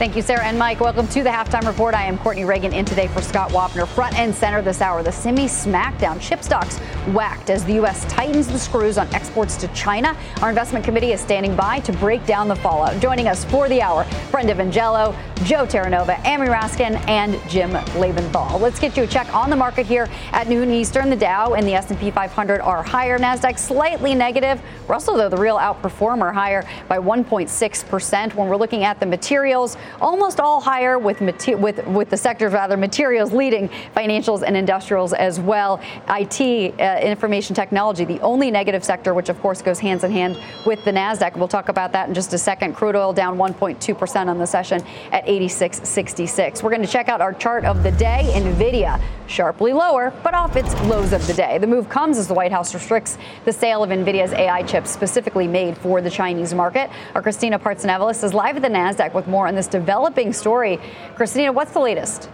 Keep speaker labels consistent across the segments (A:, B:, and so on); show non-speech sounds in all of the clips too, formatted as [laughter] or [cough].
A: Thank you, Sarah and Mike. Welcome to the halftime report. I am Courtney Reagan in today for Scott Wapner. Front and center this hour, the semi smackdown. Chip stocks whacked as the U.S. tightens the screws on exports to China. Our investment committee is standing by to break down the fallout. Joining us for the hour, Brenda Vingiello, Joe Terranova, Amy Raskin, and Jim Lebenthal. Let's get you a check on the market here at noon Eastern. The Dow and the S&P 500 are higher. Nasdaq slightly negative. Russell, though, the real outperformer, higher by 1.6 percent. When we're looking at the materials almost all higher with, with, with the sectors rather materials leading financials and industrials as well. IT, uh, information technology, the only negative sector, which of course goes hands in hand with the Nasdaq. We'll talk about that in just a second. Crude oil down 1.2% on the session at 86.66. We're going to check out our chart of the day. Nvidia sharply lower, but off its lows of the day. The move comes as the White House restricts the sale of Nvidia's AI chips specifically made for the Chinese market. Our Christina Partsinevelos is live at the Nasdaq with more on this developing story. Christina, what's the latest?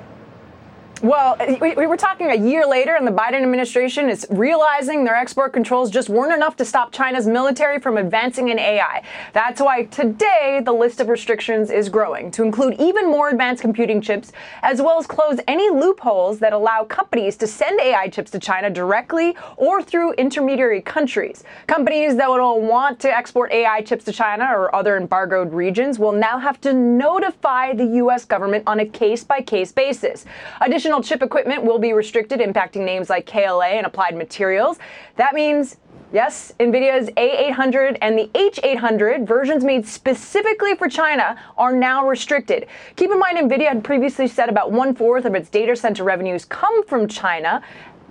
B: Well, eh, we, we, were talking a year later, and the Biden administration is realizing their export controls just weren't enough to stop China's military from advancing in AI. That's why today the list of restrictions is growing to include even more advanced computing chips, as well as close any loopholes that allow companies to send AI chips to China directly or through intermediary countries. Companies that will want to export AI chips to China or other embargoed regions will now have to notify the U.S. government on a case by case basis. Additionally, Additional chip equipment will be restricted, impacting names like KLA and Applied Materials. That means Yes, NVIDIA's A800 and the H800 versions made specifically for China are now restricted. Keep in mind, NVIDIA had previously said about one fourth of its data center revenues come from China.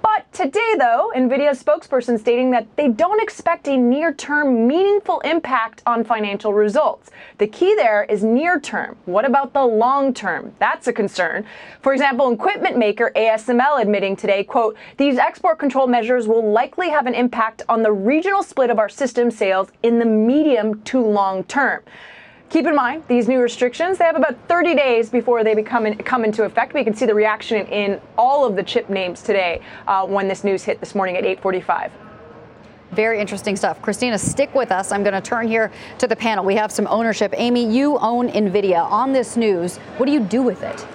B: But today, though, NVIDIA's spokesperson stating that they don't expect a near term meaningful impact on financial results. The key there is near term. What about the long term? That's a concern. For example, equipment maker ASML admitting today, quote, these export control measures will likely have an impact on the regional split of our system sales in the medium to long term. Keep in mind, these new restrictions, they have about 30 days before they become in, come into effect. We can see the reaction in all of the chip names today uh, when this news hit this morning at 845.
A: Very interesting stuff. Christina, stick with us. I'm going to turn here to the panel. We have some ownership. Amy, you own NVIDIA. On this news, what do you do with it?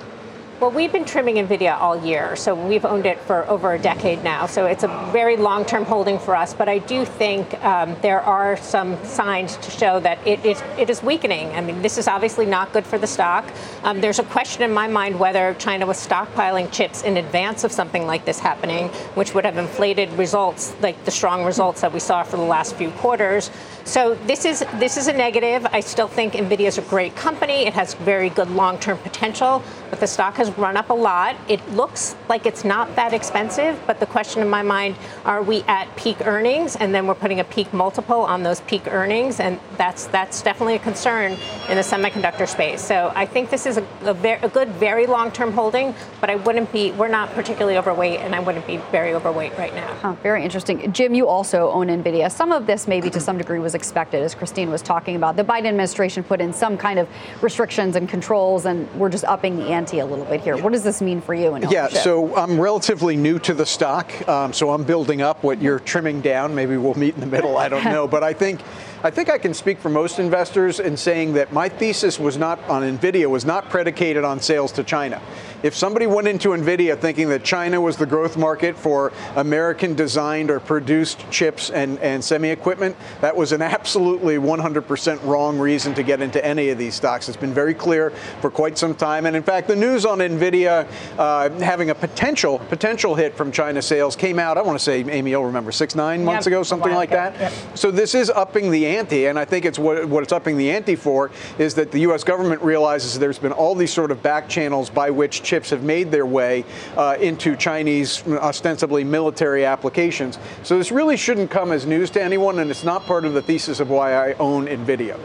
C: Well, we've been trimming NVIDIA all year, so we've owned it for over a decade now. So it's a very long term holding for us. But I do think um, there are some signs to show that it, it, it is weakening. I mean, this is obviously not good for the stock. Um, there's a question in my mind whether China was stockpiling chips in advance of something like this happening, which would have inflated results like the strong results that we saw for the last few quarters. So this is this is a negative. I still think Nvidia is a great company. It has very good long-term potential, but the stock has run up a lot. It looks like it's not that expensive, but the question in my mind, are we at peak earnings and then we're putting a peak multiple on those peak earnings and that's that's definitely a concern in the semiconductor space. So I think this is a, a, very, a good very long-term holding, but I wouldn't be we're not particularly overweight and I wouldn't be very overweight right now.
A: Huh, very interesting. Jim, you also own Nvidia. Some of this maybe to mm-hmm. some degree was expected as Christine was talking about. The Biden administration put in some kind of restrictions and controls and we're just upping the ante a little bit here. What does this mean for you?
D: yeah, so I'm relatively new to the stock, um, so I'm building up what you're trimming down. Maybe we'll meet in the middle. I don't know, [laughs] but I think. I think I can speak for most investors in saying that my thesis was not on Nvidia was not predicated on sales to China. If somebody went into NVIDIA thinking that China was the growth market for American designed or produced chips and, and semi equipment, that was an absolutely 100% wrong reason to get into any of these stocks. It's been very clear for quite some time. And in fact, the news on NVIDIA uh, having a potential potential hit from China sales came out, I want to say, Amy, you'll remember, six, nine months
B: Yep,
D: ago, something like
B: ago.
D: that.
B: Yep.
D: So this is upping the ante, and I think it's what, what it's upping the ante for is that the U.S. government realizes there's been all these sort of back channels by which chips have made their way uh, into Chinese, ostensibly military applications. So this really shouldn't come as news to anyone, and it's not part of the thesis of why I own NVIDIA.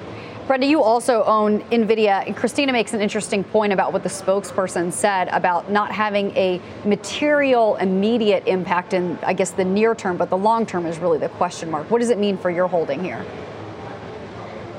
A: Brenda, you also own NVIDIA. And Christina makes an interesting point about what the spokesperson said about not having a material, immediate impact in, I guess, the near term, but the long term is really the question mark. What does it mean for your holding here?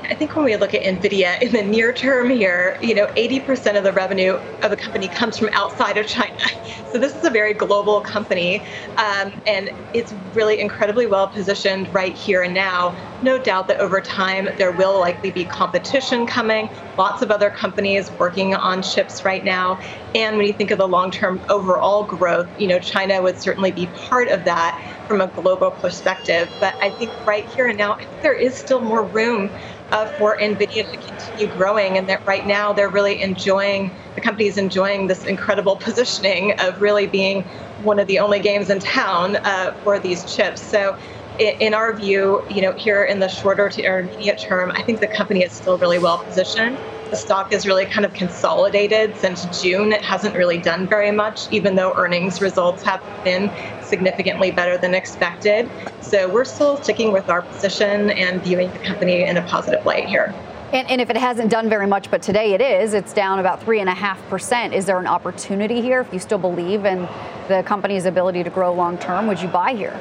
E: I think when we look at NVIDIA in the near term here, you know, 80% of the revenue of the company comes from outside of China. [laughs] So this is a very global company, um, and it's really incredibly well positioned right here and now. No doubt that over time there will likely be competition coming. Lots of other companies working on chips right now. And when you think of the long-term overall growth, you know, China would certainly be part of that from a global perspective. But I think right here and now, there is still more room uh, for NVIDIA to continue growing, and that right now they're really enjoying, the company is enjoying this incredible [laughs] positioning of really being one of the only games in town uh, for these chips. So, in our view, you know, here in the shorter to intermediate term, I think the company is still really well positioned. The stock is really kind of consolidated since June. It hasn't really done very much, even though earnings results have been significantly better than expected. So we're still sticking with our position and viewing the company in a positive light here.
A: And, and if it hasn't done very much, but today it is, it's down about 3.5%. Is there an opportunity here? If you still believe in the company's ability to grow long term, would you buy here?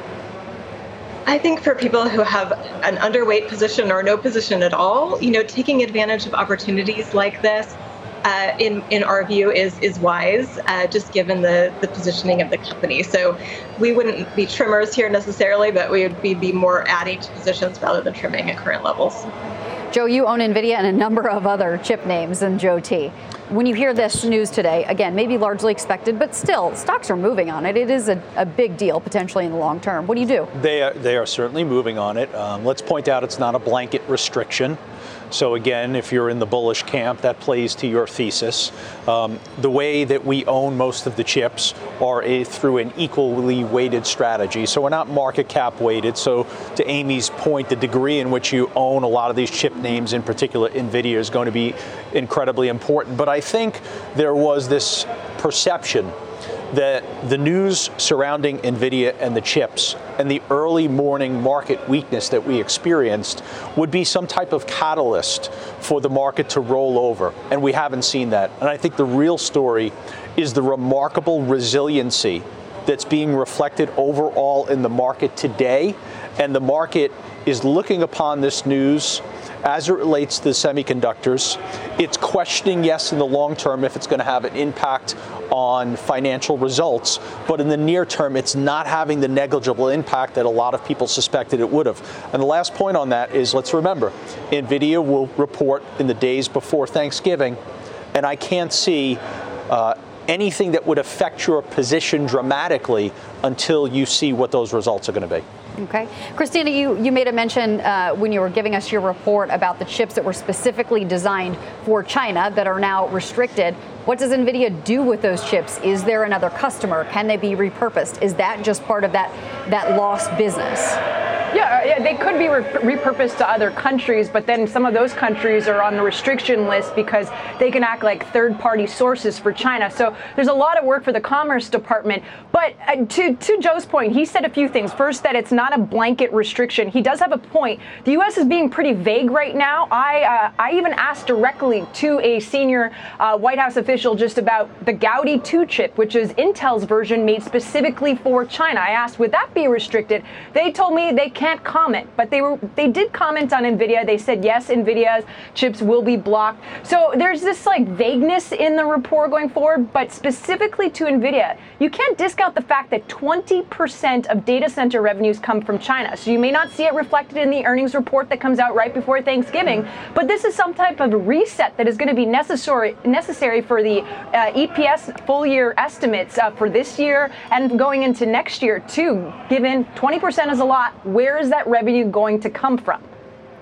E: I think for people who have an underweight position or no position at all, you know, taking advantage of opportunities like this, uh, in in our view, is is wise, uh, just given the the positioning of the company. So, we wouldn't be trimmers here necessarily, but we would be, be more adding to positions rather than trimming at current levels.
A: Joe, you own NVIDIA and a number of other chip names than Joe T. When you hear this news today, again, maybe largely expected, but still, stocks are moving on it. It is a, a big deal potentially in the long term. What do you do?
F: They are, they are certainly moving on it. Um, let's point out it's not a blanket restriction. So again, if you're in the bullish camp, that plays to your thesis. Um, the way that we own most of the chips are a, through an equally weighted strategy. So we're not market cap weighted. So to Amy's point, the degree in which you own a lot of these chip names, in particular Nvidia, is going to be incredibly important. But I think there was this perception that the news surrounding NVIDIA and the chips and the early morning market weakness that we experienced would be some type of catalyst for the market to roll over. And we haven't seen that. And I think the real story is the remarkable resiliency that's being reflected overall in the market today. And the market is looking upon this news as it relates to semiconductors. It's questioning, yes, in the long term if it's going to have an impact on financial results, but in the near term, it's not having the negligible impact that a lot of people suspected it would have. And the last point on that is let's remember, NVIDIA will report in the days before Thanksgiving, and I can't see. Uh, anything that would affect your position dramatically until you see what those results are going to be.
A: Okay. Christina, you, you made a mention uh, when you were giving us your report about the chips that were specifically designed for China that are now restricted. What does NVIDIA do with those chips? Is there another customer? Can they be repurposed? Is that just part of that, that lost business?
B: Yeah, yeah, they could be re- repurposed to other countries, but then some of those countries are on the restriction list because they can act like third party sources for China. So there's a lot of work for the Commerce Department. But uh, to, to Joe's point, he said a few things. First, that it's not a blanket restriction. He does have a point. The U.S. is being pretty vague right now. I, uh, I even asked directly to a senior uh, White House official just about the Gaudi 2 chip, which is Intel's version made specifically for China. I asked, would that be restricted? They told me they can can't comment. But they were they did comment on Nvidia. They said yes, Nvidia's chips will be blocked. So there's this like vagueness in the report going forward, but specifically to Nvidia, you can't discount the fact that 20% of data center revenues come from China. So you may not see it reflected in the earnings report that comes out right before Thanksgiving, but this is some type of reset that is going to be necessary necessary for the uh, EPS full year estimates uh, for this year and going into next year too. Given 20% is a lot, where is that revenue going to come from?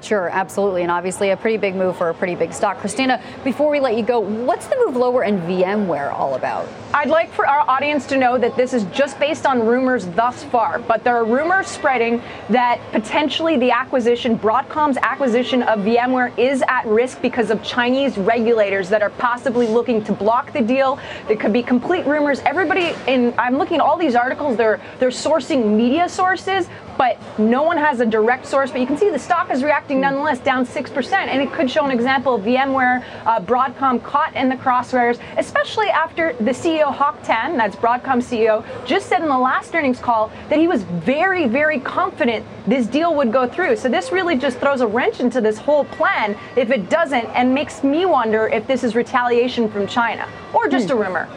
A: Sure, absolutely. And obviously a pretty big move for a pretty big stock. Christina, before we let you go, what's the move lower in VMware all about?
B: I'd like for our audience to know that this is just based on rumors thus far, but there are rumors spreading that potentially the acquisition, Broadcom's acquisition of VMware, is at risk because of Chinese regulators that are possibly looking to block the deal. There could be complete rumors. Everybody in I'm looking at all these articles, they're they're sourcing media sources, but no one has a direct source. But you can see the stock is reacting nonetheless, down 6%. And it could show an example of VMware, uh, Broadcom caught in the crosswires, especially after the CEO Hock Tan, that's Broadcom CEO, just said in the last earnings call that he was very, very confident this deal would go through. So this really just throws a wrench into this whole plan if it doesn't, and makes me wonder if this is retaliation from China or just a rumor.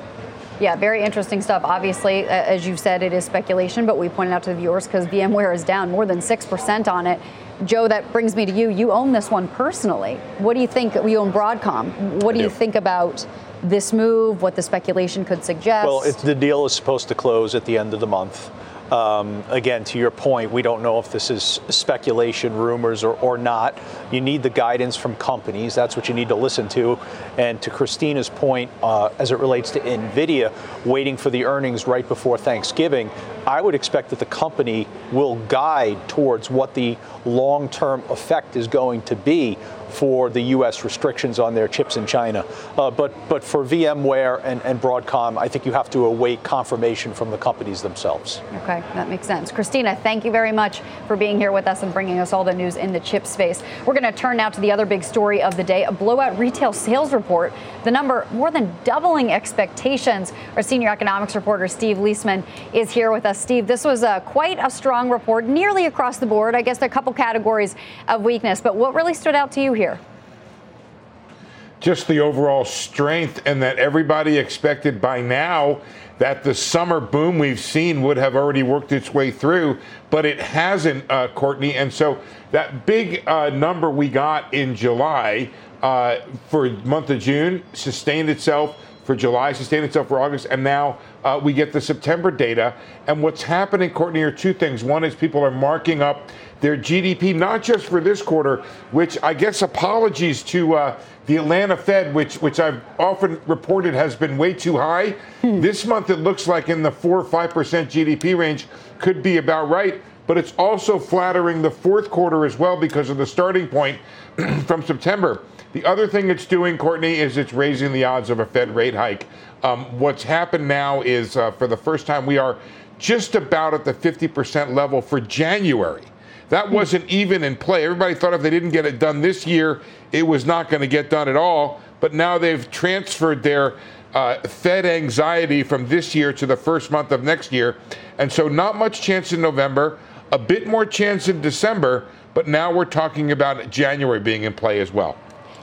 A: Yeah, very interesting stuff. Obviously, as you said, it is speculation, but we pointed out to the viewers because VMware is down more than 6% on it. Joe, that brings me to you. You own this one personally. What do you think? We own Broadcom. What do you think about this move? What the speculation could suggest?
F: Well, the deal is supposed to close at the end of the month. Um, again, to your point, we don't know if this is speculation, rumors, or, or not. You need the guidance from companies. That's what you need to listen to. And to Christina's point, uh, as it relates to NVIDIA, waiting for the earnings right before Thanksgiving, I would expect that the company will guide towards what the long term effect is going to be for the U.S. restrictions on their chips in China. Uh, but but for VMware and, and Broadcom, I think you have to await confirmation from the companies themselves.
A: Okay, that makes sense. Christina, thank you very much for being here with us and bringing us all the news in the chip space. We're going to turn now to the other big story of the day: a blowout retail sales report. The number more than doubling expectations. Our senior economics reporter Steve Liesman is here with us. Steve, this was a, quite a strong report, nearly across the board. I guess there are a couple categories of weakness, but what really stood out to you here?
G: Just the overall strength, and that everybody expected by now that the summer boom we've seen would have already worked its way through, but it hasn't, uh, Courtney. And so that big uh, number we got in July uh, for month of June sustained itself for July, sustained itself for August, and now uh, we get the September data. And what's happening, Courtney, are two things. One is people are marking up their GDP, not just for this quarter, which I guess apologies to uh, the Atlanta Fed, which which I've often reported has been way too high. Hmm. This month it looks like in the four or five percent GDP range could be about right. But it's also flattering the fourth quarter as well because of the starting point [clears throat] from September. The other thing it's doing, Courtney, is it's raising the odds of a Fed rate hike. Um, what's happened now is, uh, for the first time, we are just about at the 50% level for January. That wasn't even in play. Everybody thought if they didn't get it done this year, it was not going to get done at all. But now they've transferred their uh, Fed anxiety from this year to the first month of next year. And so, not much chance in November, a bit more chance in December, but now we're talking about January being in play as well.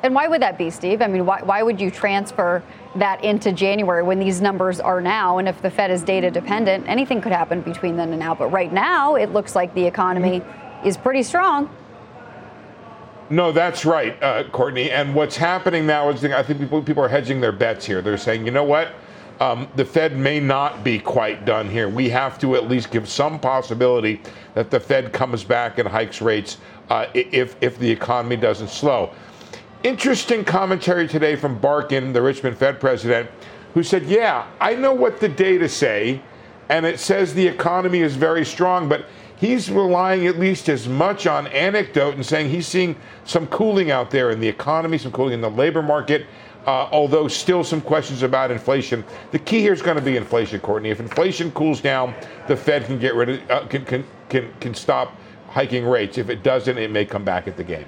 A: And why would that be, Steve? I mean, why, why would you transfer that into January when these numbers are now? And if the Fed is data dependent, anything could happen between then and now. But right now, it looks like the economy is pretty strong.
G: No, that's right, uh, Courtney. And what's happening now is I think people, people are hedging their bets here. They're saying, you know what? Um, the Fed may not be quite done here. We have to at least give some possibility that the Fed comes back and hikes rates uh, if, if the economy doesn't slow. Interesting commentary today from Barkin, the Richmond Fed president, who said, Yeah, I know what the data say, and it says the economy is very strong, but he's relying at least as much on anecdote and saying he's seeing some cooling out there in the economy, some cooling in the labor market. Uh, although still some questions about inflation. The key here is going to be inflation, Courtney. If inflation cools down, the Fed can get rid of, uh, can, can, can, can stop hiking rates. If it doesn't, it may come back at the game.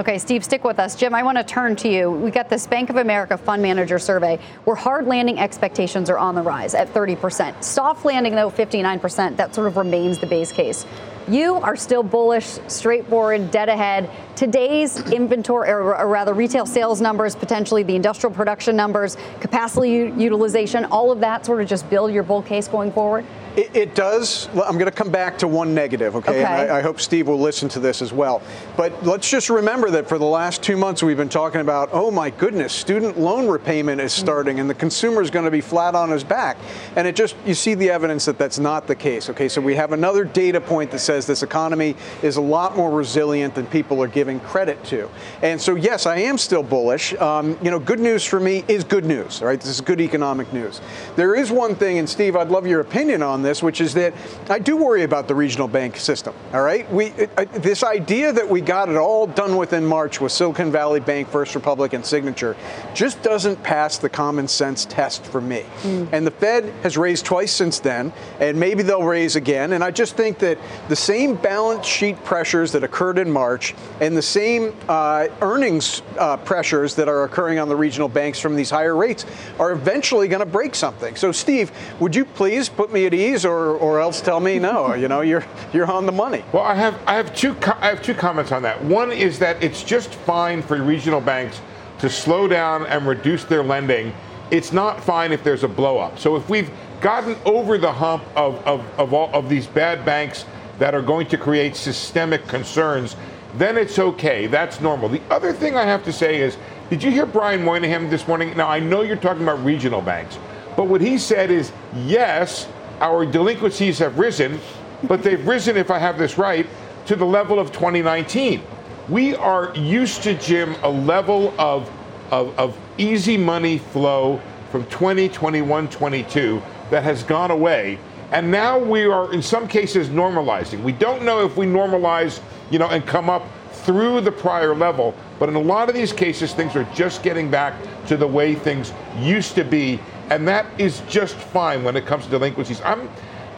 A: Okay, Steve, stick with us. Jim, I want to turn to you. We got this Bank of America fund manager survey where hard landing expectations are on the rise at 30%. Soft landing, though, 59%. That sort of remains the base case. You are still bullish, straightforward, dead ahead. Today's inventory, or, rather retail sales numbers, potentially the industrial production numbers, capacity utilization, all of that sort of just build your bull case going forward?
D: It, it, does. I'm going to come back to one negative, okay? okay. And I, I, hope Steve will listen to this as well. But let's just remember that for the last two months, we've been talking about, oh my goodness, student loan repayment is starting and the consumer is going to be flat on his back. And it just, you see the evidence that that's not the case, okay? So we have another data point that says this economy is a lot more resilient than people are giving credit to. And so, yes, I am still bullish. Um, you know, good news for me is good news, right? This is good economic news. There is one thing, and Steve, I'd love your opinion on this this, which is that I do worry about the regional bank system. All right, we it, this idea that we got it all done within March with Silicon Valley Bank, First Republic, and Signature just doesn't pass the common sense test for me. Mm. And the Fed has raised twice since then, and maybe they'll raise again. And I just think that the same balance sheet pressures that occurred in March and the same uh, earnings uh, pressures that are occurring on the regional banks from these higher rates are eventually going to break something. So, Steve, would you please put me at ease? Or, or else tell me no. You know, you're you're on the money.
G: Well, I have I have two I have two comments on that. One is that it's just fine for regional banks to slow down and reduce their lending. It's not fine if there's a blow up. So if we've gotten over the hump of, of, of all of these bad banks that are going to create systemic concerns, then it's okay. That's normal. The other thing I have to say is, did you hear Brian Moynihan this morning? Now I know you're talking about regional banks, but what he said is yes, our delinquencies have risen, but they've risen, if I have this right, to the level of 2019. We are used to, Jim, a level of, of, of easy money flow from 2021 22 that has gone away. And now we are, in some cases, normalizing. We don't know if we normalize, you know, and come up through the prior level, but in a lot of these cases, things are just getting back to the way things used to be and that is just fine when it comes to delinquencies. I'm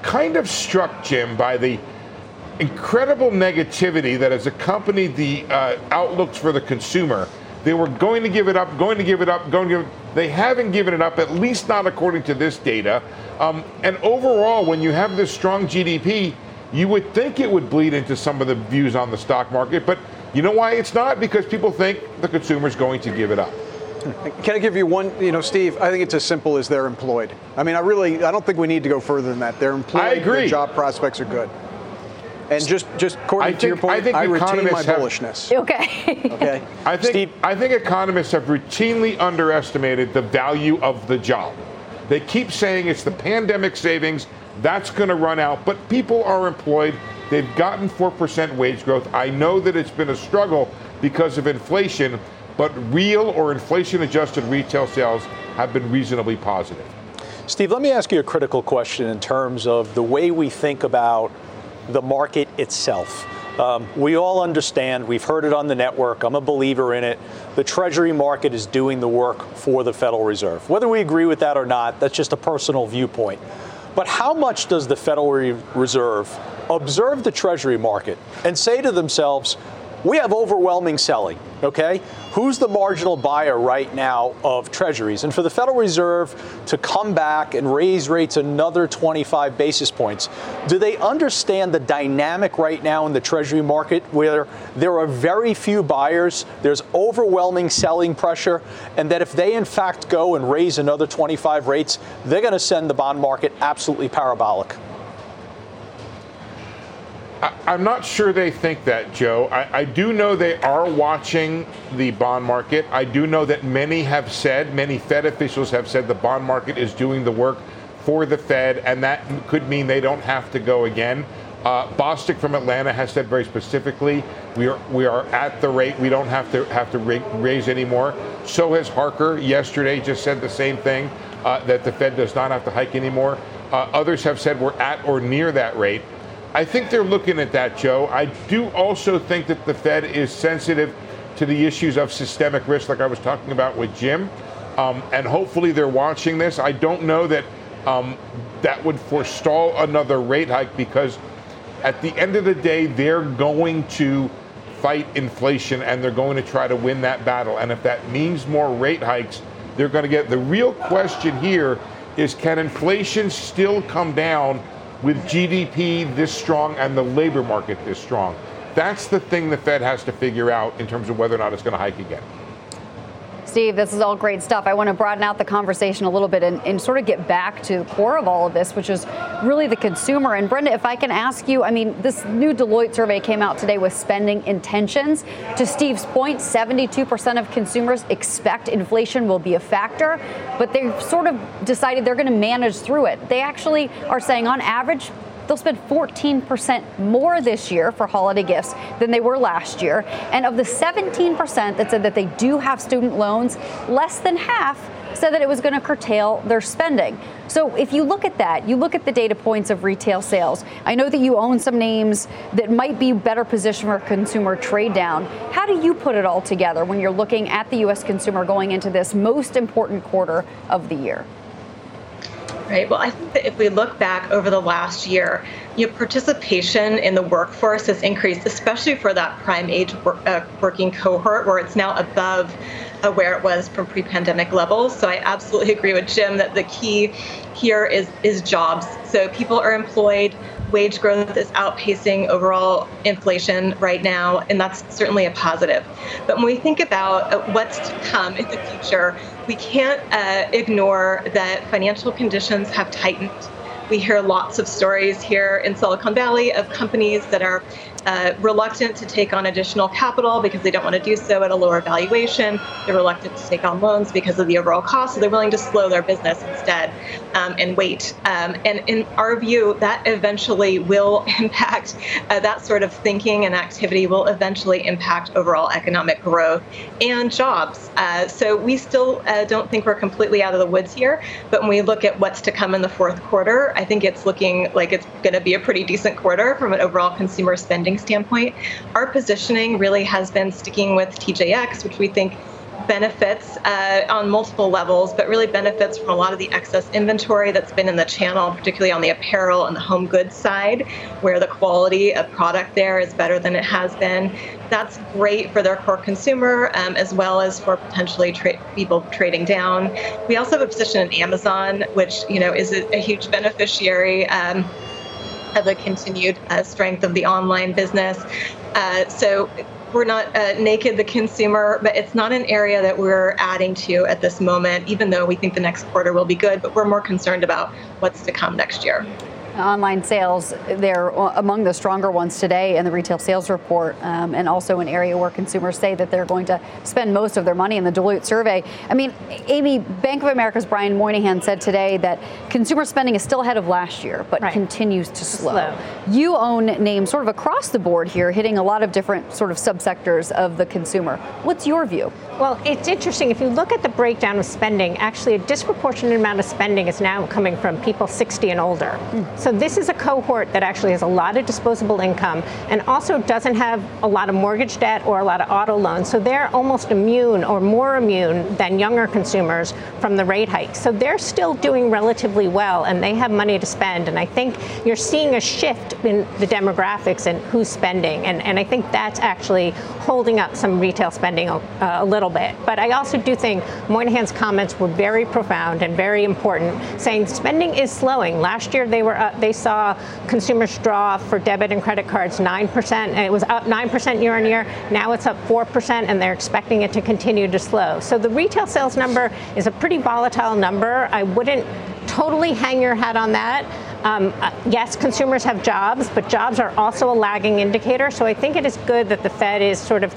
G: kind of struck, Jim, by the incredible negativity that has accompanied the uh, outlooks for the consumer. They were going to give it up, going to give it up, going to give. They haven't given it up, at least not according to this data. Um, and overall, when you have this strong GDP, you would think it would bleed into some of the views on the stock market. But you know why it's not? Because people think the consumer is going to give it up.
D: Can I give you one? You know, Steve, I think it's as simple as they're employed. I mean, I really, I don't think we need to go further than that. They're employed. I
G: agree.
D: Their job prospects are good. And just, just according to your point, I, think I retain my have, bullishness. [laughs]
A: Okay.
D: okay.
G: I think, Steve, I think economists have routinely underestimated the value of the job. They keep saying it's the pandemic savings that's going to run out, but people are employed. They've gotten 4% wage growth. I know that it's been a struggle because of inflation, but real or inflation adjusted retail sales have been reasonably positive.
F: Steve, let me ask you a critical question in terms of the way we think about the market itself. Um, we all understand, we've heard it on the network, I'm a believer in it. The Treasury market is doing the work for the Federal Reserve. Whether we agree with that or not, that's just a personal viewpoint. But how much does the Federal Reserve observe the Treasury market and say to themselves, we have overwhelming selling, okay? Who's the marginal buyer right now of treasuries? And for the Federal Reserve to come back and raise rates another 25 basis points, do they understand the dynamic right now in the treasury market where there are very few buyers, there's overwhelming selling pressure, and that if they in fact go and raise another 25 rates, they're going to send the bond market absolutely parabolic?
G: I, am not sure they think that, Joe. I, I, do know they are watching the bond market. I do know that many have said, many Fed officials have said the bond market is doing the work for the Fed, and that could mean they don't have to go again. Uh, Bostic from Atlanta has said very specifically, we are we are at the rate we don't have to have to raise anymore. So has Harker yesterday, just said the same thing uh, that the Fed does not have to hike anymore. Uh, others have said we're at or near that rate. I think they're looking at that, Joe. I do also think that the Fed is sensitive to the issues of systemic risk, like I was talking about with Jim. Um, and hopefully they're watching this. I don't know that um, that would forestall another rate hike because at the end of the day, they're going to fight inflation and they're going to try to win that battle. And if that means more rate hikes, they're going to get the real question here is can inflation still come down with GDP this strong and the labor market this strong. That's the thing the Fed has to figure out in terms of whether or not it's going to hike again.
A: Steve, this is all great stuff. I want to broaden out the conversation a little bit and, and, sort of get back to the core of all of this, which is really the consumer. And Brenda, if I can ask you, I mean, this new Deloitte survey came out today with spending intentions. To Steve's point, 72% of consumers expect inflation will be a factor, but they've sort of decided they're going to manage through it. They actually are saying, on average, They'll spend 14% more this year for holiday gifts than they were last year. And of the 17% that said that they do have student loans, less than half said that it was going to curtail their spending. So if you look at that, you look at the data points of retail sales. I know that you own some names that might be better positioned for consumer trade down. How do you put it all together when you're looking at the U.S. consumer going into this most important quarter of the year?
E: Right. Well, I think that if we look back over the last year, you know, participation in the workforce has increased, especially for that prime age work, uh, working cohort, where it's now above uh, where it was from pre-pandemic levels. So I absolutely agree with Jim that the key here is is jobs. So people are employed wage growth is outpacing overall inflation right now, and that's certainly a positive. But when we think about uh, what's to come in the future, we can't uh, ignore that financial conditions have tightened. We hear lots of stories here in Silicon Valley of companies that are uh, reluctant to take on additional capital because they don't want to do so at a lower valuation. They're reluctant to take on loans because of the overall cost, so they're willing to slow their business instead um, and wait. Um, and in our view, that eventually will [laughs] impact uh, that sort of thinking and activity will eventually impact overall economic growth and jobs. Uh, so we still uh, don't think we're completely out of the woods here, but when we look at what's to come in the fourth quarter, I think it's looking like it's going to be a pretty decent quarter from an overall consumer spending standpoint. Our positioning really has been sticking with TJX, which we think benefits uh, on multiple levels, but really benefits from a lot of the excess inventory that's been in the channel, particularly on the apparel and the home goods side, where the quality of product there is better than it has been. That's great for their core consumer, um, as well as for potentially tra- people trading down. We also have a position in Amazon, which you know is a, a huge beneficiary. Um, of the continued uh, strength of the online business. Uh, so we're not uh, naked the consumer, but it's not an area that we're adding to at this moment, even though we think the next quarter will be good, but we're more concerned about what's to come next year.
A: Online sales, they're among the stronger ones today in the retail sales report, um, and also an area where consumers say that they're going to spend most of their money in the Deloitte survey. I mean, Amy, Bank of America's Brian Moynihan said today that consumer spending is still ahead of last year, but right. continues to slow. slow. You own names sort of across the board here, hitting a lot of different sort of subsectors of the consumer. What's your view?
C: Well, it's interesting. If you look at the breakdown of spending, actually a disproportionate amount of spending is now coming from people 60 and older. Mm. So this is a cohort that actually has a lot of disposable income and also doesn't have a lot of mortgage debt or a lot of auto loans. So they're almost immune or more immune than younger consumers from the rate hike. So they're still doing relatively well and they have money to spend. And I think you're seeing a shift in the demographics and who's spending. And, and I think that's actually holding up some retail spending a, a little bit. But I also do think Moynihan's comments were very profound and very important, saying spending is slowing. Last year they were they saw consumers draw for debit and credit cards 9%, and it was up 9% year on year. Now it's up 4%, and they're expecting it to continue to slow. So the retail sales number is a pretty volatile number. I wouldn't totally hang your hat on that. Um, uh, yes, consumers have jobs, but jobs are also a lagging indicator. So I think it is good that the Fed is sort of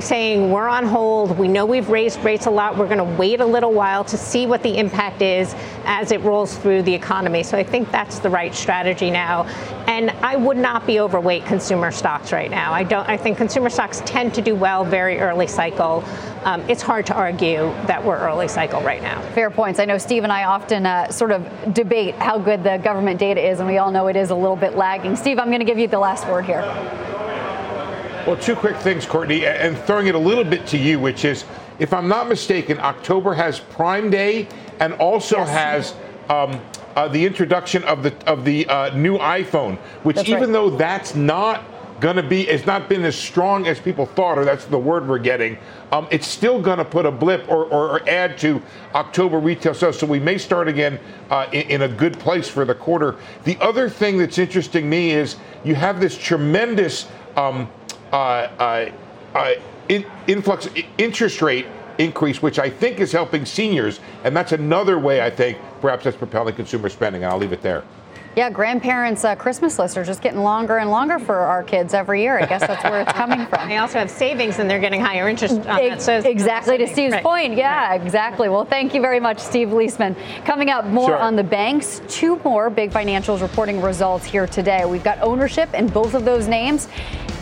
C: saying we're on hold. We know we've raised rates a lot. We're going to wait a little while to see what the impact is as it rolls through the economy. So I think that's the right strategy now. And I would not be overweight consumer stocks right now. I don't. I think consumer stocks tend to do well very early cycle. Um, it's hard to argue that we're early cycle right now.
A: Fair points. I know Steve and I often uh, sort of debate how good the government data is, and we all know it is a little bit lagging. Steve, I'm going to give you the last word here.
G: Well, two quick things, Courtney, and throwing it a little bit to you, which is, if I'm not mistaken, October has Prime Day and also yes. has um, uh, the introduction of the of the uh, new iPhone, which that's even right. though that's not going to be, it's not been as strong as people thought, or that's the word we're getting. Um, it's still going to put a blip or, or, or, add to October retail sales. So we may start again uh, in, in, a good place for the quarter. The other thing that's interesting me is you have this tremendous um, uh, uh, uh in, influx interest rate increase, which I think is helping seniors. And that's another way I think perhaps that's propelling consumer spending. And I'll leave it there.
A: Yeah, grandparents' uh, Christmas lists are just getting longer and longer for our kids every year. I guess that's where it's coming [laughs] from.
C: They also have savings and they're getting higher interest on that.
A: So exactly to Steve's right. point. Yeah, right. exactly. Well, thank you very much, Steve Liesman. Coming up more sure. on the banks. Two more big financials reporting results here today. We've got ownership in both of those names.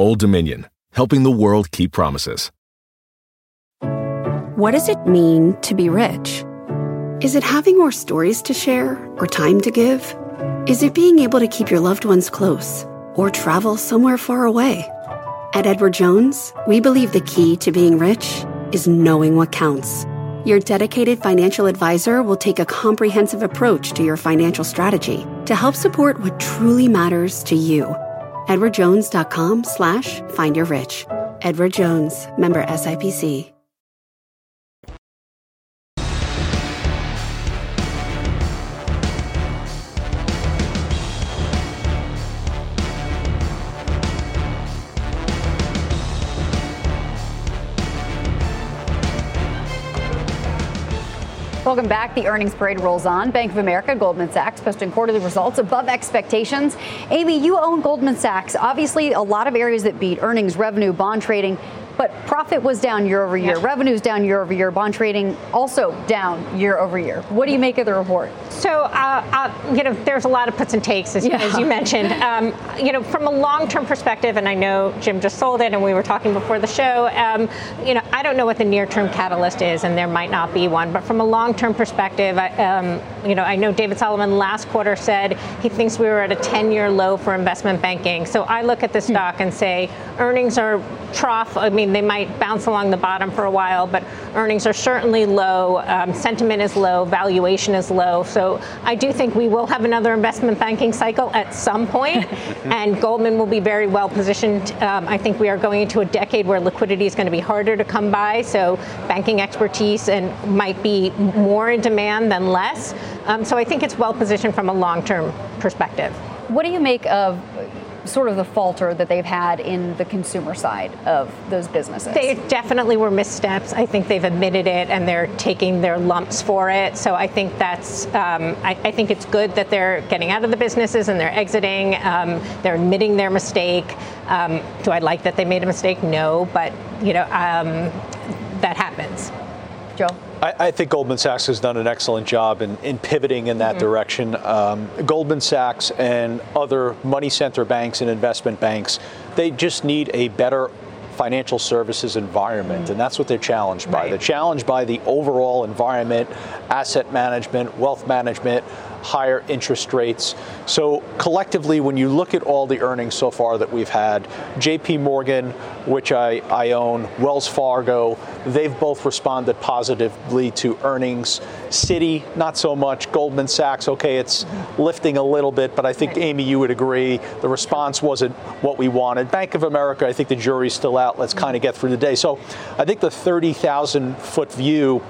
H: Old Dominion, helping the world keep promises.
I: What does it mean to be rich? Is it having more stories to share or time to give? Is it being able to keep your loved ones close or travel somewhere far away? At Edward Jones, we believe the key to being rich is knowing what counts. Your dedicated financial advisor will take a comprehensive approach to your financial strategy to help support what truly matters to you. EdwardJones.com slash find your rich. Edward Jones, member SIPC.
A: Welcome back. The earnings parade rolls on. Bank of America, Goldman Sachs posting quarterly results above expectations. Amy, you own Goldman Sachs. Obviously, a lot of areas that beat earnings, revenue, bond trading. But profit was down year over year. Yeah. Revenue's down year over year. Bond trading also down year over year. What do you make of the report?
C: So, uh, uh, you know, there's a lot of puts and takes, as, yeah. as you mentioned. [laughs] Um, you know, from a long-term perspective, and I know Jim just sold it, and we were talking before the show. Um, you know, I don't know what the near-term catalyst is, and there might not be one. But from a long-term perspective, I, um, you know, I know David Solomon last quarter said he thinks we were at a 10-year low for investment banking. So I look at the hmm. stock and say earnings are trough. I mean, they might bounce along the bottom for a while, but earnings are certainly low. Um, sentiment is low. Valuation is low. So I do think we will have another investment banking cycle at some point, [laughs] and Goldman will be very well positioned. Um, I think we are going into a decade where liquidity is going to be harder to come by. So banking expertise and might be more in demand than less. Um, so I think it's well positioned from a long-term perspective.
A: What do you make of sort of the falter that they've had in the consumer side of those businesses?
C: They definitely were missteps. I think they've admitted it and they're taking their lumps for it. So I think that's, um, I, I, think it's good that they're getting out of the businesses and they're exiting. Um, they're admitting their mistake. Um, do I like that they made a mistake? No, but you know um, that happens.
A: Joe.
F: I, I, think Goldman Sachs has done an excellent job in, in pivoting in that mm-hmm. direction. Um, Goldman Sachs and other money center banks and investment banks, they just need a better financial services environment, mm-hmm. and that's what they're challenged by. Right. They're challenged by the overall environment, asset management, wealth management, higher interest rates. So collectively, when you look at all the earnings so far that we've had, JP Morgan, which I, I own, Wells Fargo, they've both responded positively to earnings. Citi, not so much. Goldman Sachs, okay, it's lifting a little bit, but I think, Amy, you would agree the response wasn't what we wanted. Bank of America, I think the jury's still out. Let's kind of get through the day. So I think the 30,000 foot view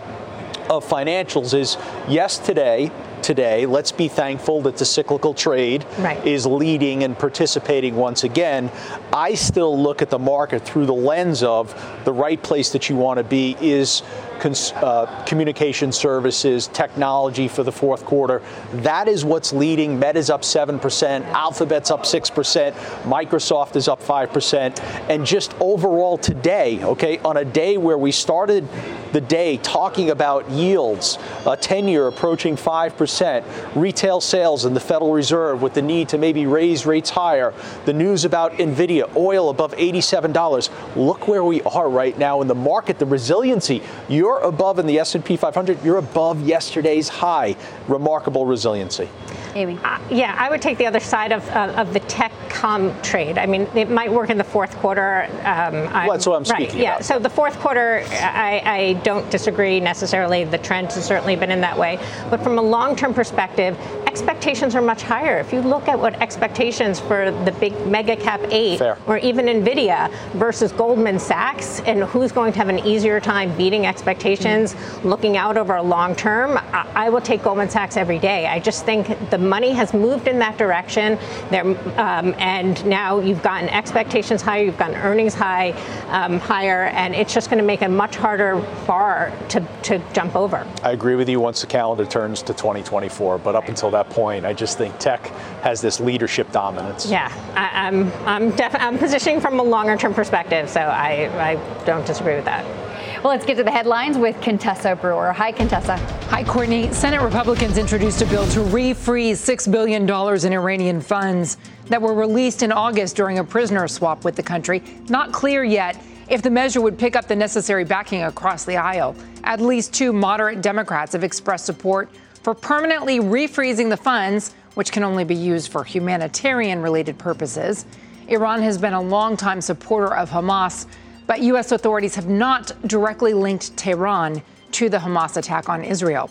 F: of financials is yes, today, today. Let's be thankful that the cyclical trade right. is leading and participating once again. I still look at the market through the lens of the right place that you want to be is cons- uh, communication services, technology for the fourth quarter. That is what's leading. Meta's up 7%, Alphabet's up 6%, Microsoft is up 5%. And just overall today, okay, on a day where we started the day talking about yields, a 10 year approaching 5%, retail sales in the Federal Reserve with the need to maybe raise rates higher, the news about Nvidia, oil above $87. Look where we are right now in the market, the resiliency. You're above in the S&P 500, you're above yesterday's high. Remarkable resiliency.
A: Amy.
C: Uh, yeah, I would take the other side of, uh, of the tech com trade. I mean, it might work in the fourth quarter. Um,
F: well, that's what I'm
C: right,
F: speaking
C: yeah.
F: about.
C: So the fourth quarter, I, I don't disagree necessarily. The trend has certainly been in that way. But from a long-term perspective, expectations are much higher. If you look at what expectations for the big mega cap eight
F: Fair.
C: or even Nvidia versus Goldman Sachs and who's going to have an easier time beating expectations, mm-hmm. looking out over a long term, I, I will take Goldman Sachs every day. I just think the money has moved in that direction. There, um, and now you've gotten expectations higher, you've gotten earnings high, um, higher, and it's just going to make a much harder bar to, to jump over.
F: I agree with you once the calendar turns to 2024, but up until that point, I just think tech has this leadership dominance.
C: Yeah, I, am I'm, I'm, def- I'm positioning from a longer term perspective, so I, I don't disagree with that.
A: Well, let's get to the headlines with Contessa Brewer. Hi, Contessa.
J: Hi, Courtney. Senate Republicans introduced a bill to refreeze $6 billion in Iranian funds that were released in August during a prisoner swap with the country. Not clear yet if the measure would pick up the necessary backing across the aisle. At least two moderate Democrats have expressed support for permanently refreezing the funds, which can only be used for humanitarian related purposes. Iran has been a longtime supporter of Hamas but U.S. authorities have not directly linked Tehran to the Hamas attack on Israel.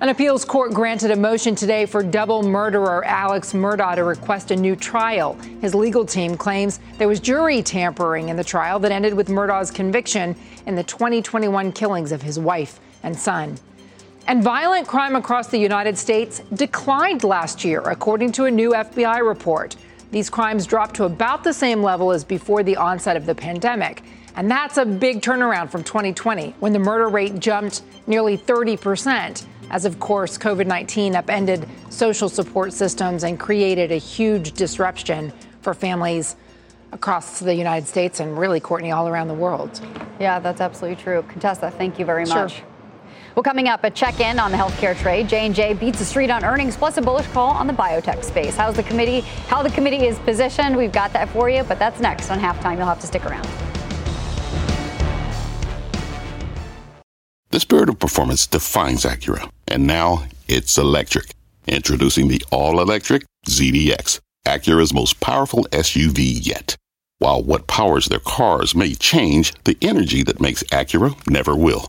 J: An appeals court granted a motion today for double murderer Alex Murdaugh to request a new trial. His legal team claims there was jury tampering in the trial that ended with Murdaugh's conviction in the 2021 killings of his wife and son. And violent crime across the United States declined last year, according to a new FBI report. These crimes dropped to about the same level as before the onset of the pandemic. And that's a big turnaround from 2020, when the murder rate jumped nearly 30%, as of course COVID 19 upended social support systems and created a huge disruption for families across the United States and really, Courtney, all around the world.
A: Yeah, that's absolutely true. Contessa, thank you very
J: sure.
A: much. Well, coming up, a check-in on the healthcare trade. J&J beats the street on earnings, plus a bullish call on the biotech space. How's the committee? How the committee is positioned? We've got that for you, but that's next on halftime. You'll have to stick around.
K: The spirit of performance defines Acura, and now it's electric. Introducing the all-electric ZDX, Acura's most powerful SUV yet. While what powers their cars may change, the energy that makes Acura never will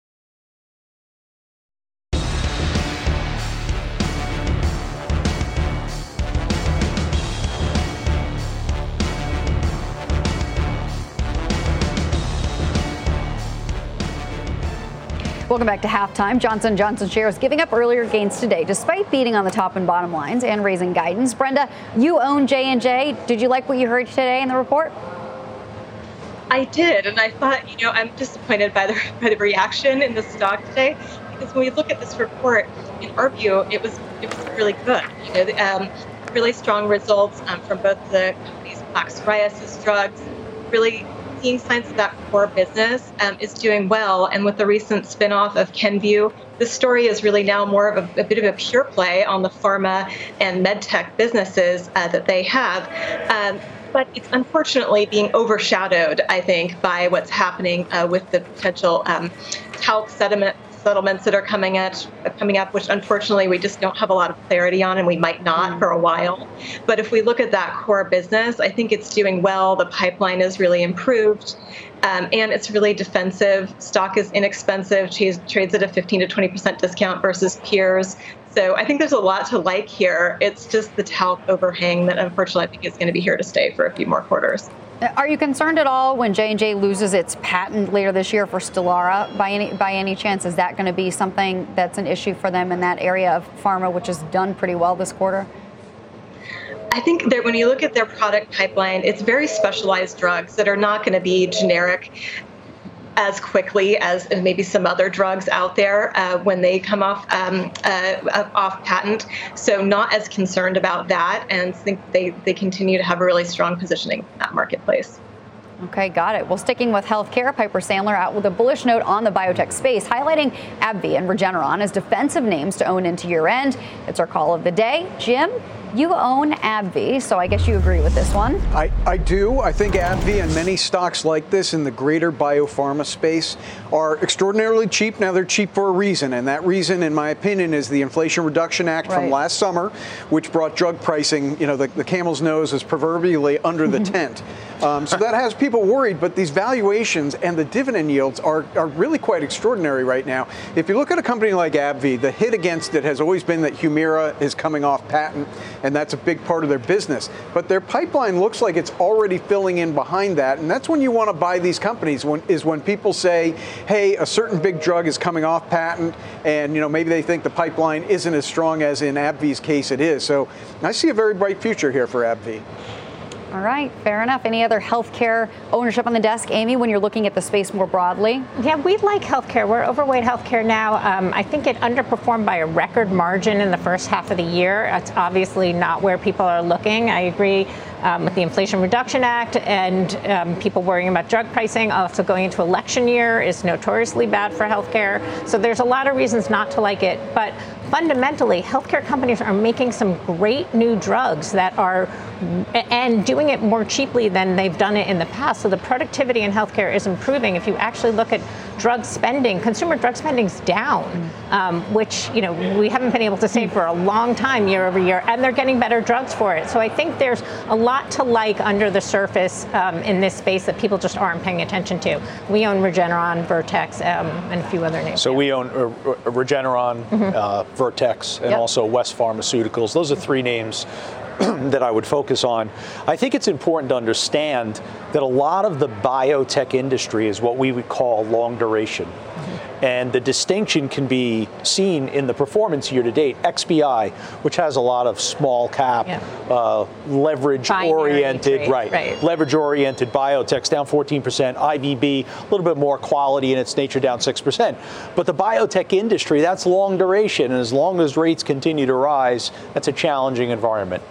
A: Welcome back to halftime. Johnson Johnson shares giving up earlier gains today, despite beating on the top and bottom lines and raising guidance. Brenda, you own J and J. Did you like what you heard today in the report?
E: I did, and I thought, you know, I'm disappointed by the [laughs] by the reaction in the stock today because when we look at this report, in our view, it was it was really good. You know, um, really strong results um, from both the plaque psoriasis drugs, really seeing signs that that core business um, is doing well. And with the recent spinoff of Kenvue, the story is really now more of a, a, bit of a pure play on the pharma and medtech businesses uh, that they have. Um, but it's unfortunately being overshadowed, I think, by what's happening uh, with the potential um, talc sediment settlements that are coming at coming up, which unfortunately we just don't have a lot of clarity on, and we might not mm. for a while. But if we look at that core business, I think it's doing well. The pipeline is really improved. Um, and it's really defensive. Stock is inexpensive, trades, trades at a 15 to 20% discount versus peers. So I think there's a lot to like here. It's just the talc overhang that unfortunately I think is going to be here to stay for a few more quarters.
A: Uh, are you concerned at all when J&J loses its patent later this year for Stelara? By any by any chance, is that going to be something that's an issue for them in that area of pharma, which has done pretty well this quarter?
E: I think that when you look at their product pipeline, it's very specialized drugs that are not going to be generic as quickly as maybe some other drugs out there uh, when they come off um, uh, off patent. So not as concerned about that, and think they they continue to have a really strong positioning in that marketplace.
A: Okay, got it. Well, sticking with healthcare, Piper Sandler out with a bullish note on the biotech space, highlighting AbbVie and Regeneron as defensive names to own into year end. It's our call of the day. Jim, you own AbbVie, so I guess you agree with this one.
D: I, I do. I think AbbVie and many stocks like this in the greater biopharma space are extraordinarily cheap. Now, they're cheap for a reason, and that reason, in my opinion, is the Inflation Reduction Act right. from last summer, which brought drug pricing, you know, the, the camel's nose is proverbially under the [laughs] tent. Um, so that has people worried, but these valuations and the dividend yields are, are really quite extraordinary right now. If you look at a company like AbbVie, the hit against it has always been that Humira is coming off patent, and that's a big part of their business. But their pipeline looks like it's already filling in behind that, and that's when you want to buy these companies. When, is when people say, "Hey, a certain big drug is coming off patent," and you know maybe they think the pipeline isn't as strong as in AbbVie's case it is. So I see a very bright future here for AbbVie.
A: All right, fair enough. Any other healthcare ownership on the desk, Amy, when you're looking at the space more broadly?
C: Yeah, we like healthcare. We're overweight healthcare now. Um, I think it underperformed by a record margin in the first half of the year. It's obviously not where people are looking. I agree um, with the Inflation Reduction Act and um, people worrying about drug pricing. Also, going into election year is notoriously bad for healthcare. So there's a lot of reasons not to like it. But fundamentally, healthcare companies are making some great new drugs that are and doing it more cheaply than they've done it in the past. So the productivity in healthcare is improving. If you actually look at drug spending, consumer drug spending is down, um, which you know we haven't been able to say for a long time, year over year, and they're getting better drugs for it. So I think there's a lot to like under the surface um, in this space that people just aren't paying attention to. We own Regeneron, Vertex, um, and a few other names.
F: So we own uh, Regeneron, mm-hmm. uh, Vertex, and yep. also West Pharmaceuticals. Those are three names [clears throat] that I would focus on. I think it's important to understand that a lot of the biotech industry is what we would call long duration. And the distinction can be seen in the performance year to date. XBI, which has a lot of small cap, yeah. uh, leverage oriented, right, right, leverage oriented biotechs down 14%. IBB, a little bit more quality in its nature, down 6%. But the biotech industry, that's long duration. And as long as rates continue to rise, that's a challenging environment.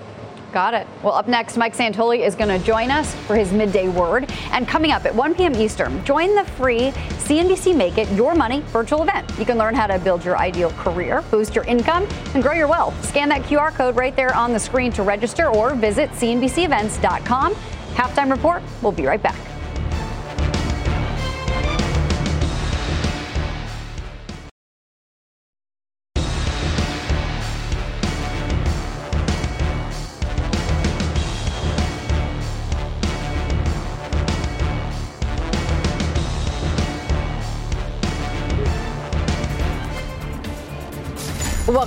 A: Got it. Well, up next, Mike Santoli is going to join us for his midday word. And coming up at 1 p.m. Eastern, join the free CNBC Make It Your Money virtual event. You can learn how to build your ideal career, boost your income, and grow your wealth. Scan that QR code right there on the screen to register or visit CNBCevents.com. Halftime report. We'll be right back.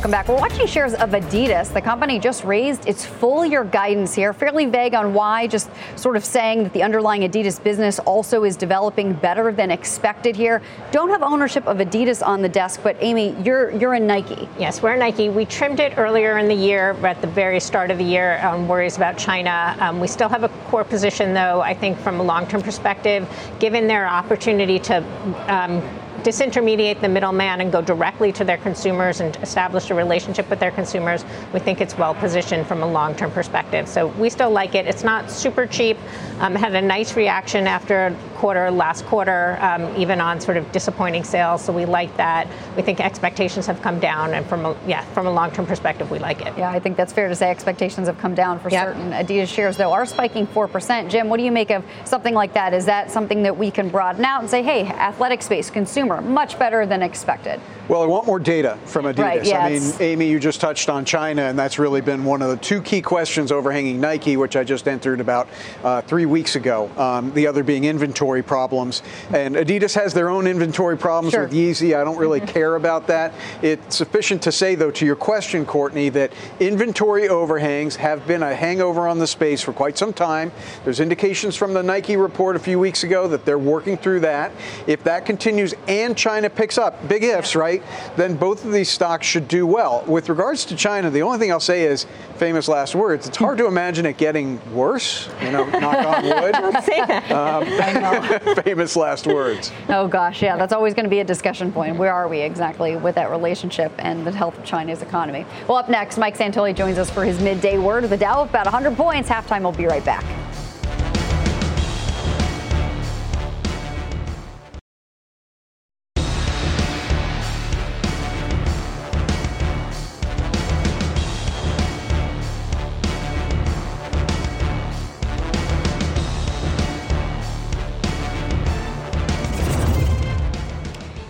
A: Welcome back. We're watching shares of Adidas. The company just raised its full year guidance here, fairly vague on why, just sort of saying that the underlying Adidas business also is developing better than expected here. Don't have ownership of Adidas on the desk, but Amy, you're you're in Nike.
C: Yes, we're in Nike. We trimmed it earlier in the year, at the very start of the year, um, worries about China. Um, we still have a core position, though. I think from a long-term perspective, given their opportunity to um, disintermediate the middleman and go directly to their consumers and establish a relationship with their consumers, we think it's well positioned from a long term perspective. So we still like it. It's not super cheap. Um, had a nice reaction after quarter, last quarter, um, even on sort of disappointing sales. So we like that. We think expectations have come down, and from a, yeah, from a long term perspective, we like it.
A: Yeah, I think that's fair to say. Expectations have come down for yep. certain. Adidas shares, though, are spiking 4%. Jim, what do you make of something like that? Is that something that we can broaden out and say, hey, athletic space, consumer, much better than expected?
D: Well, I want more data from Adidas.
A: Right, yeah,
D: I mean, Amy, you just touched on China, and that's really been one of the two key questions overhanging Nike, which I just entered about uh, three weeks ago. Um, the other being inventory problems. And Adidas has their own inventory problems
A: Sure.
D: with Yeezy. I don't really care about that. It's sufficient to say, though, to your question, Courtney, that inventory overhangs have been a hangover on the space for quite some time. There's indications from the Nike report a few weeks ago that they're working through that. If that continues and China picks up, big ifs, right? Then both of these stocks should do well. With regards to China, the only thing I'll say is famous last words. It's hard to imagine it getting worse. You know, knock on [laughs] wood.
A: Don't say that.
D: Um, [laughs] famous last words.
A: Oh gosh, yeah, that's always going to be a discussion point. Where are we exactly with that relationship and the health of China's economy? Well, up next, Mike Santoli joins us for his midday word. The Dow up about 100 points. Halftime. We'll be right back.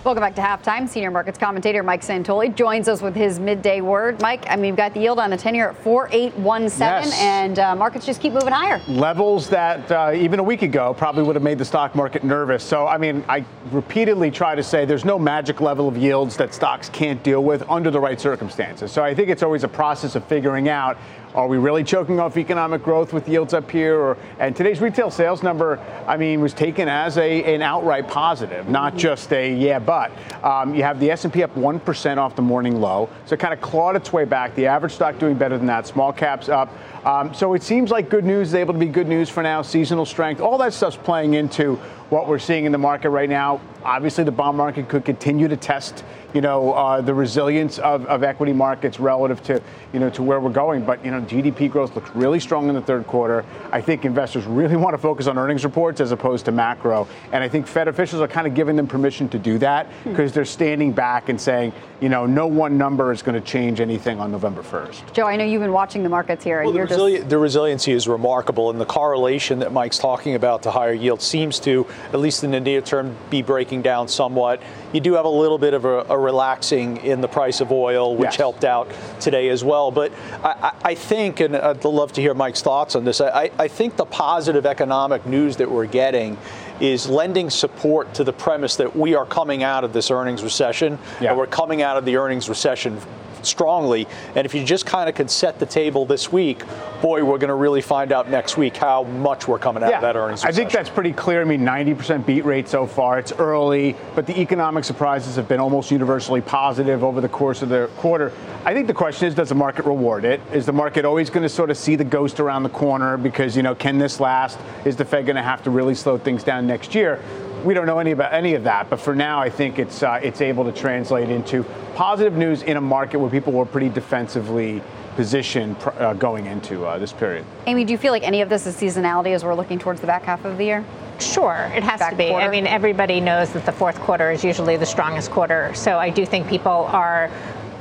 A: Welcome back to halftime. Senior markets commentator Mike Santoli joins us with his midday word. Mike, I mean, we've got the yield on the 10 year at 4817,
L: Yes.
A: and uh, markets just keep moving higher.
L: levels that uh, even a week ago probably would have made the stock market nervous. So, I mean, I repeatedly try to say there's no magic level of yields that stocks can't deal with under the right circumstances. So, I think it's always a process of figuring out are we really choking off economic growth with yields up here? Or, and today's retail sales number, I mean, was taken as a, an outright positive, not just a yeah, but. Um, you have the S&P up 1% off the morning low, so it kind of clawed its way back. The average stock doing better than that. Small caps up. Um, so it seems like good news is able to be good news for now. Seasonal strength, all that stuff's playing into what we're seeing in the market right now. Obviously, the bond market could continue to test, you know, uh, the resilience of, of equity markets relative to, you know, to where we're going. But you know, GDP growth looks really strong in the third quarter. I think investors really want to focus on earnings reports as opposed to macro. And I think Fed officials are kind of giving them permission to do that because they're standing back and saying, you know, no one number is going to change anything on November 1st.
A: Joe, I know you've been watching the markets here, and
F: Well, the,
A: you're just.
F: resili- the resiliency is remarkable, and the correlation that Mike's talking about to higher yield seems to, at least in the near term, be breaking down somewhat. You do have a little bit of a, a relaxing in the price of oil, which
L: Yes.
F: helped out today as well. But I, I, I think, and I'd love to hear Mike's thoughts on this, I, I think the positive economic news that we're getting is lending support to the premise that we are coming out of this earnings recession,
L: Yeah.
F: and we're coming out of the earnings recession strongly. And if you just kind of could set the table this week, boy, we're going to really find out next week how much we're coming out of that earnings
L: I
F: recession.
L: think that's pretty clear. I mean, 90% beat rate so far. It's early, but the economic surprises have been almost universally positive over the course of the quarter. I think the question is, does the market reward it? Is the market always going to sort of see the ghost around the corner because, you know, can this last? Is the Fed going to have to really slow things down next year? We don't know any about any of that, but for now, I think it's uh, it's able to translate into positive news in a market where people were pretty defensively positioned pr- uh, going into uh, this period.
A: Amy, do you feel like any of this is seasonality as we're looking towards the back half of the year?
C: Sure, it has
A: Back
C: to be.
A: quarter?
C: I mean, everybody knows that the fourth quarter is usually the strongest quarter. So I do think people are,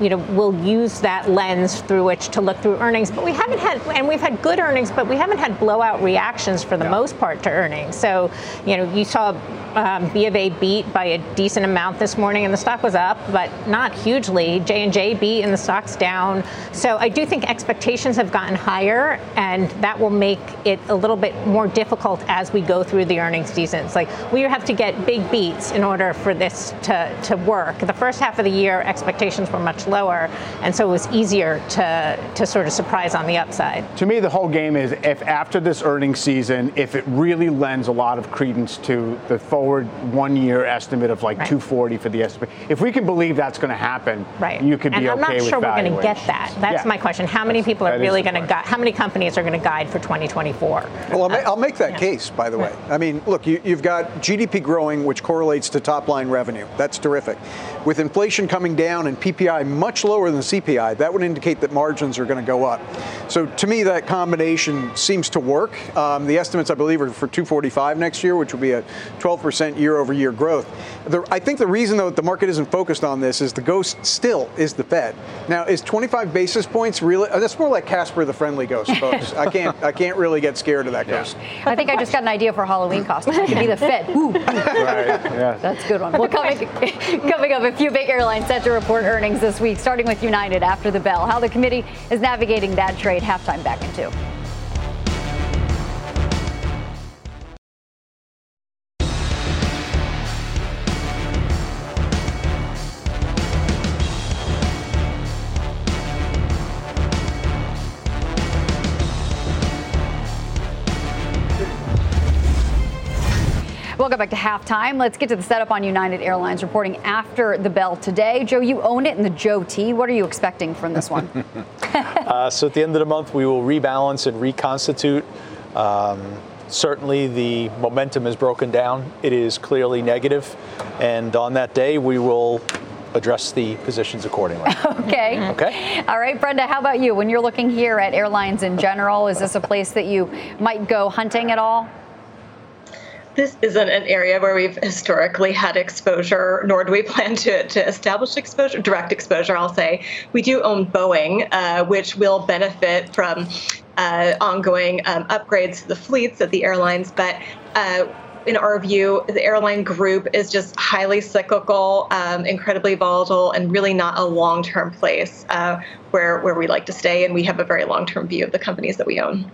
C: you know, will use that lens through which to look through earnings. But we haven't had, and we've had good earnings, but we haven't had blowout reactions for the most part to earnings. So, you know, you saw um, B of A beat by a decent amount this morning, and the stock was up, but not hugely. J and J beat, and the stock's down. So I do think expectations have gotten higher, and that will make it a little bit more difficult as we go through the earnings seasons. Like we have to get big beats in order for this to, to work. The first half of the year, expectations were much lower, and so it was easier to to sort of surprise on the upside.
L: To me, the whole game is if after this earnings season, if it really lends a lot of credence to the forward one-year estimate of like
C: Right.
L: 240 for the S&P, if we can believe that's going to happen,
C: Right.
L: you could
C: and
L: be
C: I'm
L: okay
C: not
L: with
C: sure we're going to get that. That's
L: Yeah.
C: my question. How many people are really going to guide? How many companies are going to guide for 2024?
D: Well, I'll, ma- uh, I'll make that case, by the way. I mean, look, you, you've got GDP growing, which correlates to top line revenue. That's terrific. With inflation coming down and PPI much lower than the CPI, that would indicate that margins are going to go up. So to me, that combination seems to work. Um, the estimates, I believe, are for 245 next year, which would be a 12% year-over-year growth. The, I think the reason, though, that the market isn't focused on this is the ghost still is the Fed. Now, is 25 basis points really? Uh, that's more like Casper the Friendly Ghost, [laughs] folks. I can't, I can't really get scared of that ghost.
A: I think I just got an idea for Halloween costume. It could be the Fed. [laughs] Ooh. [laughs]
L: Right. Yeah.
A: That's a good one. Well, coming, coming up, a few big airlines set to report earnings this week, starting with United after the bell. How the committee is navigating that trade. Halftime back in two. Welcome back to halftime. Let's get to the setup on United Airlines reporting after the bell today. Joe, you own it in the Joe T. What are you expecting from this one? [laughs] [laughs]
F: uh, so at the end of the month, we will rebalance and reconstitute. Um, certainly, the momentum is broken down. It is clearly negative, and on that day, we will address the positions accordingly. [laughs]
A: okay.
F: Okay.
A: All right, Brenda, how about you? When you're looking here at airlines in general, is this a place that you might go hunting at all?
E: This isn't an area where we've historically had exposure, nor do we plan to, to establish exposure, direct exposure, I'll say. We do own Boeing, uh, which will benefit from uh, ongoing um, upgrades to the fleets at the airlines, but uh, in our view, the airline group is just highly cyclical, um, incredibly volatile, and really not a long-term place uh, where where we like to stay. And we have a very long-term view of the companies that we own.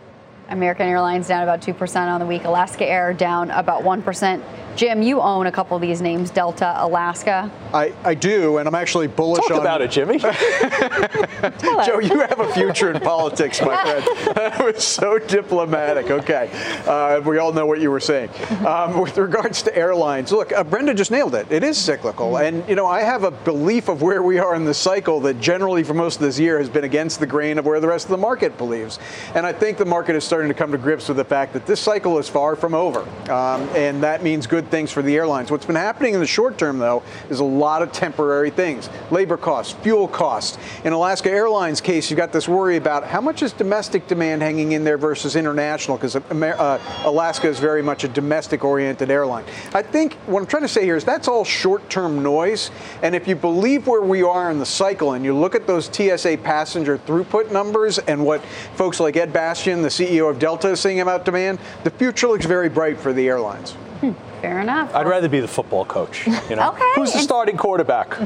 A: American Airlines down about 2% on the week. Alaska Air down about 1%. Jim, you own a couple of these names, Delta, Alaska.
D: I, I do, and I'm actually bullish
F: Talk
D: on
F: about it, Jimmy.
D: Joe, you have a future in politics, my friend. [laughs] That was so diplomatic. Okay. Uh, we all know what you were saying. Um, with regards to airlines, look, uh, Brenda just nailed it. It is cyclical. And, you know, I have a belief of where we are in the cycle that generally for most of this year has been against the grain of where the rest of the market believes. And I think the market is starting to come to grips with the fact that this cycle is far from over. Um, and that means good things for the airlines. What's been happening in the short term, though, is a lot of temporary things labor costs, fuel costs. In Alaska Airlines case, you've got this worry about how much is domestic demand hanging in there versus international, because uh, Alaska is very much a domestic oriented airline. I think what I'm trying to say here is that's all short term noise. And if you believe where we are in the cycle and you look at those TSA passenger throughput numbers and what folks like Ed Bastian, the CEO of Delta, is saying about demand, the future looks very bright for the airlines.
A: Hmm. Fair enough.
F: I'd rather be the football coach. You know, [laughs]
A: okay.
F: who's the starting quarterback?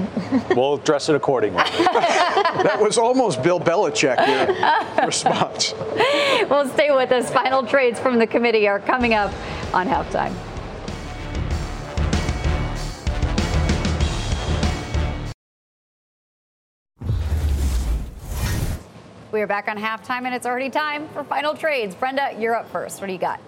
F: [laughs] we'll dress it accordingly. [laughs]
D: that was almost Bill Belichick response.
A: Well, stay with us. Final trades from the committee are coming up on halftime. We are back on halftime, and it's already time for final trades. Brenda, you're up first. What do you got?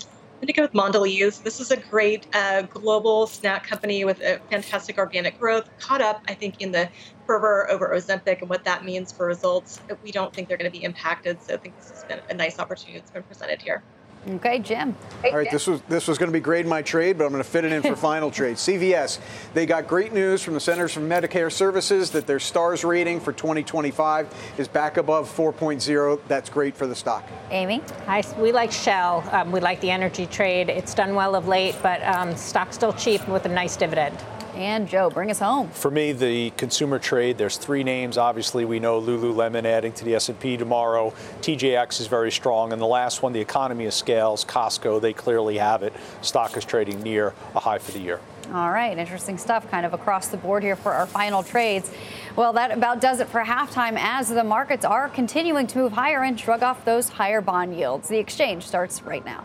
E: I'm going to go with Mondelez. This is a great uh, global snack company with a fantastic organic growth. Caught up, I think, in the fervor over Ozempic and what that means for results. We don't think they're going to be impacted, so I think this has been a nice opportunity that's been presented here.
A: Okay, Jim.
D: All right, this was this was going to be grade my trade, but I'm going to fit it in for [laughs] final trade. CVS, they got great news from the Centers for Medicare Services that their stars rating for 2025 is back above 4.0. That's great for the stock.
A: Amy,
C: Hi, we like Shell. Um, we like the energy trade. It's done well of late, but um, stock's still cheap with a nice dividend.
A: And Joe, bring us home.
F: For me, the consumer trade, there's three names. Obviously, we know Lululemon adding to the S&P tomorrow. TJX is very strong. And the last one, the economy of scales, Costco, they clearly have it. Stock is trading near a high for the year.
A: All right, interesting stuff kind of across the board here for our final trades. Well, that about does it for halftime as the markets are continuing to move higher and shrug off those higher bond yields. The exchange starts right now.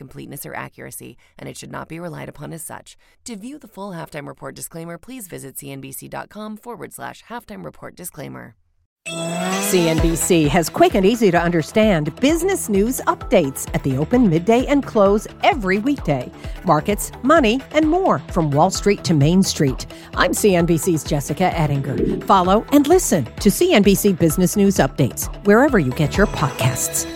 M: completeness or accuracy, and it should not be relied upon as such. To view the full halftime report disclaimer, please visit cnbc.com forward slash halftime report disclaimer.
N: CNBC has quick and easy to understand business news updates at the open, midday, and close every weekday. Markets, money, and more from Wall Street to Main Street. I'm CNBC's Jessica Ettinger. Follow and listen to CNBC Business News Updates wherever you get your podcasts.